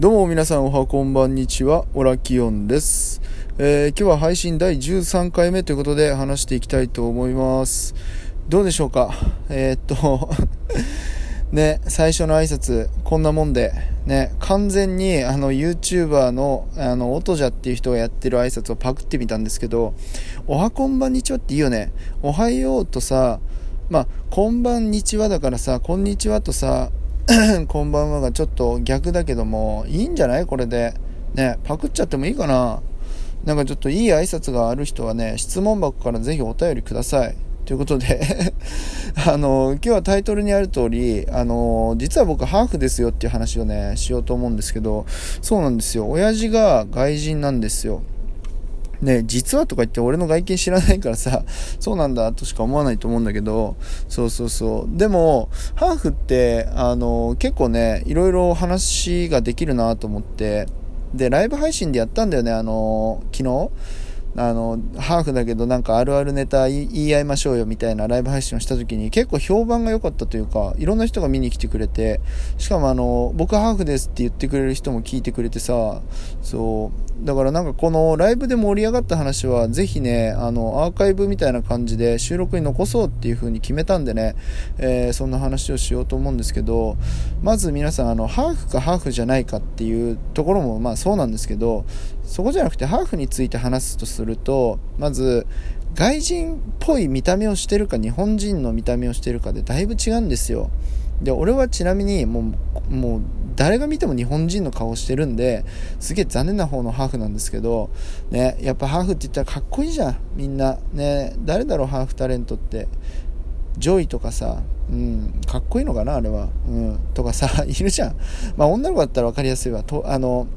どうも皆さんおはこんばんにちは、オラキオンです、えー、今日は配信第13回目ということで話していきたいと思います。どうでしょうか？えー、っと ね、最初の挨拶、こんなもんで、ね、完全にあの YouTuber のあの、音じゃっていう人がやってる挨拶をパクってみたんですけど、おはこんばんにちはっていいよね。おはようとさ、まあ、こんばんにちはだからさ、こんにちはとさ、こんばんはがちょっと逆だけども、いいんじゃないこれで。ね、パクっちゃってもいいかななんかちょっといい挨拶がある人はね、質問箱からぜひお便りください。ということで あの、今日はタイトルにある通り、あの、実は僕ハーフですよっていう話をね、しようと思うんですけど、そうなんですよ。親父が外人なんですよ。ね、実はとか言って俺の外見知らないからさ、そうなんだとしか思わないと思うんだけど、そうそうそう。でも、ハーフって、あの、結構ね、いろいろ話ができるなと思って、で、ライブ配信でやったんだよね、あの、昨日？あの、ハーフだけどなんかあるあるネタ言い合いましょうよみたいなライブ配信をした時に結構評判が良かったというか、いろんな人が見に来てくれて、しかもあの、僕ハーフですって言ってくれる人も聞いてくれてさ、そう、だからなんかこのライブで盛り上がった話はぜひね、あの、アーカイブみたいな感じで収録に残そうっていう風に決めたんでね、えー、そんな話をしようと思うんですけど、まず皆さんあの、ハーフかハーフじゃないかっていうところもまあそうなんですけど、そこじゃなくてハーフについて話すとすするとまず外人っぽい見た目をしてるか日本人の見た目をしてるかでだいぶ違うんですよ。で俺はちなみにもうもう誰が見ても日本人の顔してるんですげえ残念な方のハーフなんですけどねやっぱハーフって言ったらかっこいいじゃん。みんなね誰だろうハーフタレントって。ジョイとかさ、うん、かっこいいのかなあれは、うん、とかさいるじゃん。まあ女の子だったら分かりやすいわ。とあの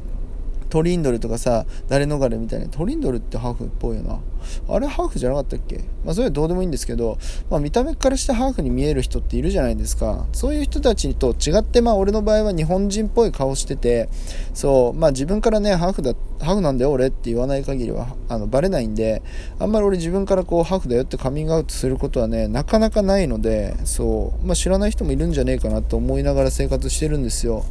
トリンドルとかさ、誰逃れみたいな。トリンドルってハーフっぽいよな。あれハーフじゃなかったっけ？まあそれはどうでもいいんですけど、まあ見た目からしてハーフに見える人っているじゃないですか。そういう人たちと違って、まあ俺の場合は日本人っぽい顔してて、そう、まあ自分からね、ハーフだ、ハーフなんだよ俺って言わない限りは、あの、バレないんで、あんまり俺自分からこう、ハーフだよってカミングアウトすることはね、なかなかないので、そう、まあ知らない人もいるんじゃねえかなと思いながら生活してるんですよ。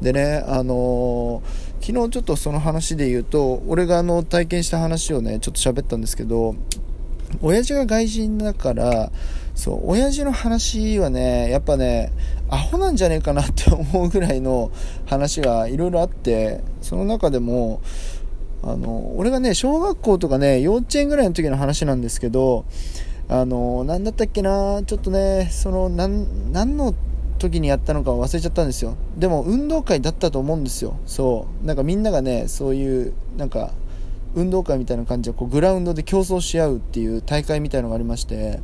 でね、あのー昨日ちょっとその話で言うと、俺があの体験した話をね、ちょっと喋ったんですけど、親父が外人だから、そう、親父の話はね、やっぱね、アホなんじゃねえかなって思うぐらいの話がいろいろあって、その中でも、あの、俺がね、小学校とかね、幼稚園ぐらいの時の話なんですけど、あの、なんだったっけな、ちょっとね、その、何の時にやったのか忘れちゃったんですよ。でも運動会だったと思うんですよ。そう。なんかみんながねそういうなんか運動会みたいな感じでこうグラウンドで競争し合うっていう大会みたいのがありまして。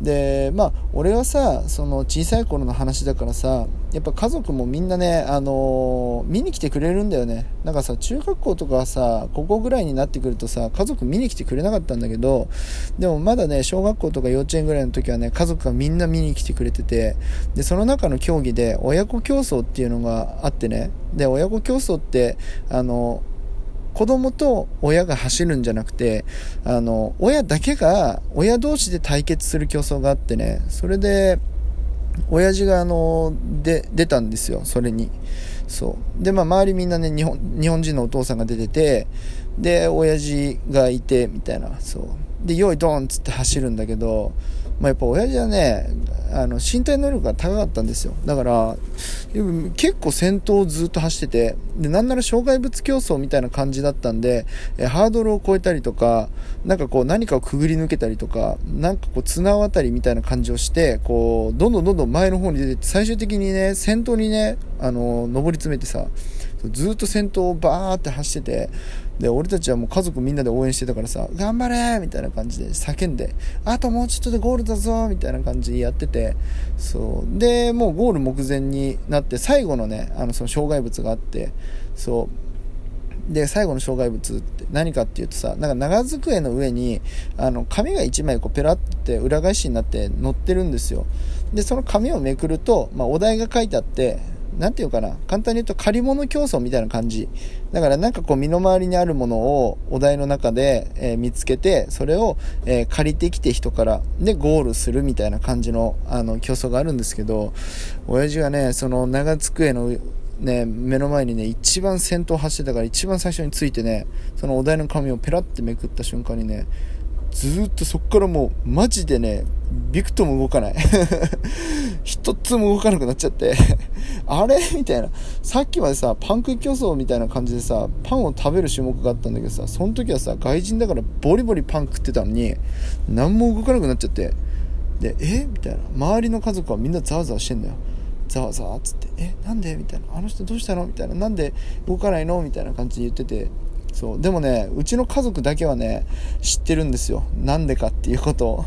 でまあ俺はさその小さい頃の話だからさやっぱ家族もみんなねあのー、見に来てくれるんだよね。なんかさ中学校とかさここぐらいになってくるとさ家族見に来てくれなかったんだけどでもまだね小学校とか幼稚園ぐらいの時はね家族がみんな見に来てくれててでその中の競技で親子競争っていうのがあってね。で親子競争ってあのー子供と親が走るんじゃなくて、あの、親だけが、親同士で対決する競争があってね、それで、親父があの、で、出たんですよ、それに。そう。で、まあ、周りみんなね、日本、日本人のお父さんが出てて、で、親父がいて、みたいな、そう。で、用意ドンっつって走るんだけど、まあ、やっぱ親父はね、あの、身体能力が高かったんですよ。だから、結構先頭をずっと走ってて、で、なんなら障害物競争みたいな感じだったんで、えハードルを越えたりとか、なかこう何かをくぐり抜けたりとか、なんかこう綱渡りみたいな感じをして、こう、どんどんどんどん前の方に出てって、最終的にね、先頭にね、あの、登り詰めてさ、ずっと先頭をバーって走ってて、で、俺たちはもう家族みんなで応援してたからさ、頑張れみたいな感じで叫んで、あともうちょっとでゴールだぞみたいな感じでやってて、そう。で、もうゴール目前になって、最後のね、あの、その障害物があって、そう。で、最後の障害物って何かっていうとさ、なんか長机の上に、あの、紙が1枚こうペラって裏返しになって乗ってるんですよ。で、その紙をめくると、まあ、お題が書いてあって、なんていうかな、簡単に言うと借り物競争みたいな感じ。だからなんかこう身の回りにあるものをお題の中で、えー、見つけて、それを、えー、借りてきて人から、でゴールするみたいな感じの、あの、競争があるんですけど、親父がね、その長机のね、目の前にね、一番先頭走ってたから一番最初についてね、そのお題の紙をペラってめくった瞬間にね、ずっとそっからもう、マジでね、ビクとも動かない。一つも動かなくなっちゃって あれ？みたいな。さっきまでさ、パン食い競争みたいな感じでさ、パンを食べる種目があったんだけどさ、その時はさ、外人だからボリボリパン食ってたのに、何も動かなくなっちゃって。で、え？みたいな。周りの家族はみんなザワザワしてんだよ。ざわざわっつって、え、なんで？みたいな。あの人どうしたの？みたいな。なんで動かないの？みたいな感じで言ってて、そう。でもねうちの家族だけはね知ってるんですよ。なんでかっていうことを。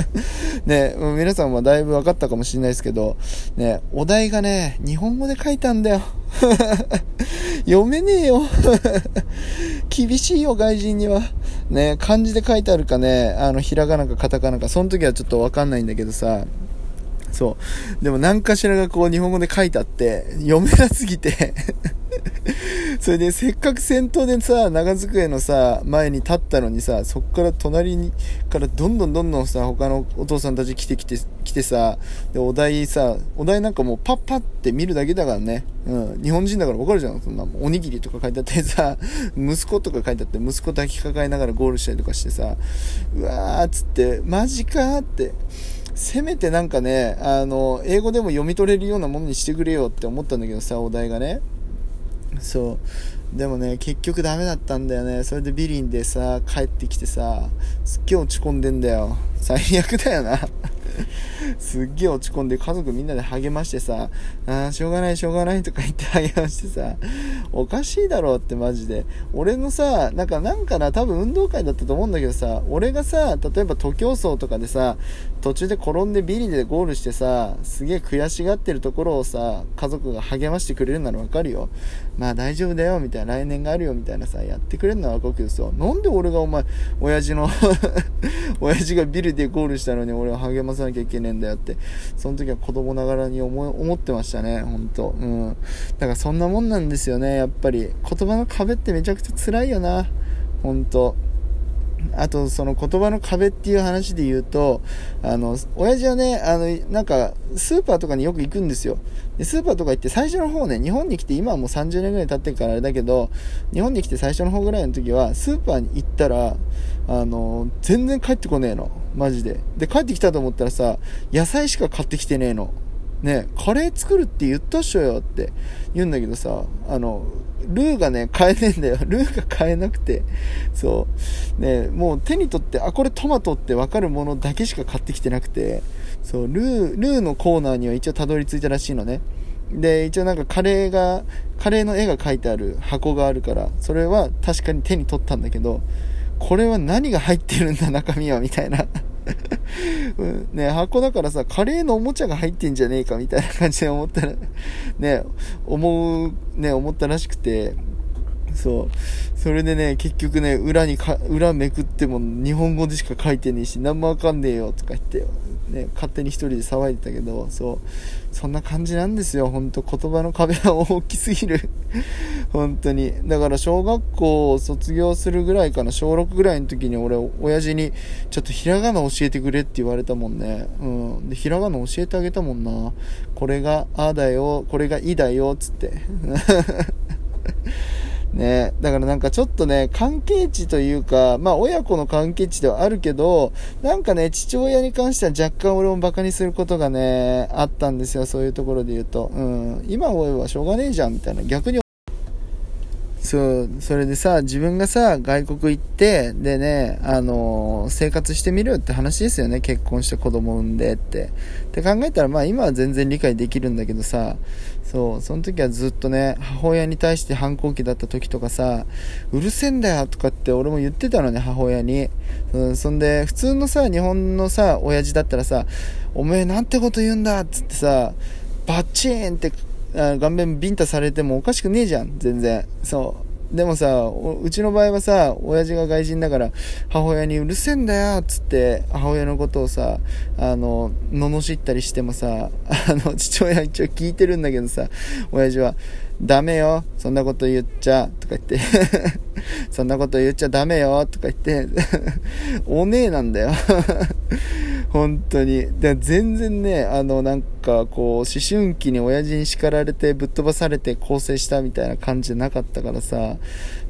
ね皆さんもだいぶ分かったかもしれないですけどねお題がね日本語で書いたんだよ。読めねえよ。厳しいよ外人には。ね漢字で書いてあるかねあのひらがなかカタカナか。その時はちょっと分かんないんだけどさ。そう。でも何かしらがこう日本語で書いてあって、読めなすぎて。それでせっかく先頭でさ、長机のさ、前に立ったのにさ、そっから隣に、からどんどんどんどんさ、他のお父さんたち来てきて、来てさ、で、お題さ、お題なんかもうパッパって見るだけだからね。うん。日本人だからわかるじゃん。そんなおにぎりとか書いてあってさ、息子とか書いてあって、息子抱きかかえながらゴールしたりとかしてさ、うわーっつって、マジかーって。せめてなんかね、あの、英語でも読み取れるようなものにしてくれよって思ったんだけどさ、お題がね。そう。でもね、結局ダメだったんだよね。それでビリンでさ、帰ってきてさ、すっげえ落ち込んでんだよ。最悪だよな。すっげえ落ち込んで家族みんなで励ましてさ、ああしょうがないしょうがないとか言って励ましてさ、おかしいだろうってマジで。俺のさ、なんかなんかな、多分運動会だったと思うんだけどさ、俺がさ、例えば徒競走とかでさ、途中で転んでビリでゴールしてさ、すげえ悔しがってるところをさ、家族が励ましてくれるならわかるよ。まあ大丈夫だよ、みたいな、来年があるよ、みたいなさ、やってくれるのはわかるけどさ、なんで俺がお前、親父の 親父がビルでゴールしたのに俺は励まさなきゃいけねえんだよって、その時は子供ながらに思思ってましたね、本当うん。だからそんなもんなんですよね、っぱり。言葉の壁ってめちゃくちゃ辛いよな、本当あと、その言葉の壁っていう話で言うと、あの、親父はね、あの、なんか、スーパーとかによく行くんですよ。で、スーパーとか行って最初の方ね、日本に来て今はもう30年ぐらい経ってるからあれだけど、日本に来て最初の方ぐらいの時は、スーパーに行ったら、あの、全然帰ってこねえの。マジで。で、帰ってきたと思ったらさ、野菜しか買ってきてねえの。ね、カレー作るって言ったっしょよって言うんだけどさ、あの、ルーがね、買えねえんだよ。ルーが買えなくて。そう。ね、もう手に取って、あ、これトマトってわかるものだけしか買ってきてなくて、そう、ルー、ルーのコーナーには一応たどり着いたらしいのね。で、一応なんかカレーが、カレーの絵が描いてある箱があるから、それは確かに手に取ったんだけど、これは何が入ってるんだ中身はみたいな、ね、箱だからさ、カレーのおもちゃが入ってんじゃねえかみたいな感じで思ったら、ね、思う、ね、思ったらしくて、そう。それでね、結局ね、裏にか、裏めくっても日本語でしか書いてねえし、何もわかんねえよとか言って、ね、勝手に一人で騒いでたけど、そう。そんな感じなんですよ、ほんと。言葉の壁は大きすぎる。本当に。だから小学校を卒業するぐらいかな、小6ぐらいの時に俺、親父に、ちょっとひらがな教えてくれって言われたもんね。うん。で、ひらがな教えてあげたもんな。これが、あだよ、これがいだよ、つって。ね、だからなんかちょっとね、関係値というか、まあ親子の関係値ではあるけど、なんかね、父親に関しては若干俺も馬鹿にすることがね、あったんですよ、そういうところで言うと。うん、今思えばしょうがねえじゃん、みたいな。逆にそう、それでさ、自分がさ、外国行って、でね、あのー、生活してみるって話ですよね。結婚して子供産んでって。って考えたら、まあ今は全然理解できるんだけどさ、そう、その時はずっとね、母親に対して反抗期だった時とかさ、うるせえんだよとかって俺も言ってたのね、母親に。うん、そんで、普通のさ、日本のさ、親父だったらさ、おめえなんてこと言うんだっつってさ、バッチーンって顔面ビンタされてもおかしくねえじゃん、全然。そう。でもさ、うちの場合はさ、親父が外人だから、母親にうるせえんだよ、つって、母親のことをさ、あの、罵ったりしてもさ、あの、父親一応聞いてるんだけどさ、親父は、ダメよ、そんなこと言っちゃ、とか言って そんなこと言っちゃダメよ、とか言って お姉なんだよ本当に。で全然ね、あの、なんか、こう、思春期に親父に叱られてぶっ飛ばされて更生したみたいな感じじゃなかったからさ、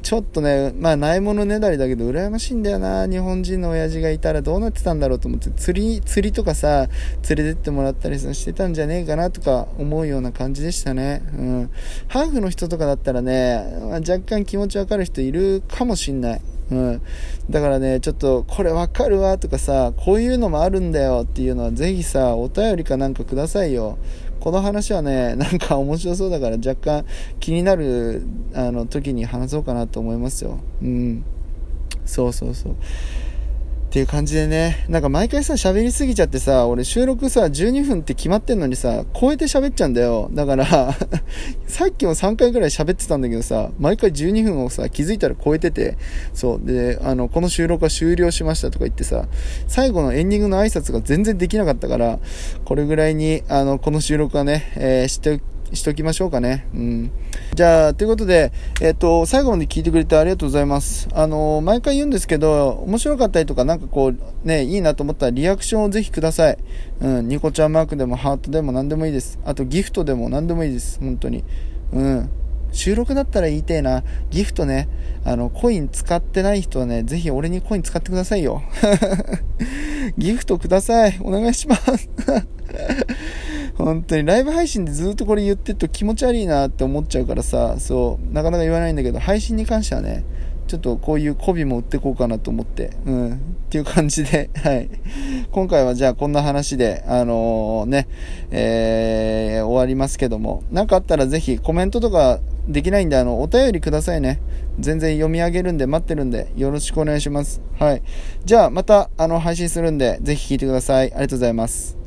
ちょっとね、まあ、ないものねだりだけど、羨ましいんだよな。日本人の親父がいたらどうなってたんだろうと思って、釣り、釣りとかさ、連れてってもらったりしてたんじゃねえかなとか思うような感じでしたね。うん。ハーフの人とかだったらね、ま若干気持ちわかる人いるかもしんない。うん。だからね、ちょっと、これわかるわとかさ、こういうのもあるんだよっていうのは、ぜひさ、お便りかなんかくださいよ。この話はね、なんか面白そうだから若干気になる、あの、時に話そうかなと思いますよ。うん。そうそうそう。っていう感じでね、なんか毎回さ、喋りすぎちゃってさ、俺収録さ、12分って決まってんのにさ、超えて喋っちゃうんだよ。だから さっきも3回ぐらい喋ってたんだけどさ、毎回12分をさ、気づいたら超えてて、そう、で、あの、この収録は終了しましたとか言ってさ、最後のエンディングの挨拶が全然できなかったから、これぐらいに、あの、この収録はね、えー、してしときましょうかね。うん。じゃあ、ということで、えっ、と、最後まで聞いてくれてありがとうございます。あの、毎回言うんですけど、面白かったりとか、なんかこう、ね、いいなと思ったらリアクションをぜひください。うん、ニコちゃんマークでもハートでも何でもいいです。あとギフトでも何でもいいです。本当に。うん。収録だったら言いたいな。ギフトね、あの、コイン使ってない人はね、ぜひ俺にコイン使ってくださいよ。ギフトください。お願いします。本当にライブ配信でずっとこれ言ってると気持ち悪いなって思っちゃうからさ、そう、なかなか言わないんだけど、配信に関してはね、ちょっとこういう媚びも売ってこうかなと思って、うん、っていう感じで、はい。今回はじゃあこんな話で、あのー、ね、えー、終わりますけども、なんかあったらぜひコメントとかできないんで、あの、お便りくださいね。全然読み上げるんで待ってるんで、よろしくお願いします。はい。じゃあまた、あの、配信するんで、ぜひ聞いてください。ありがとうございます。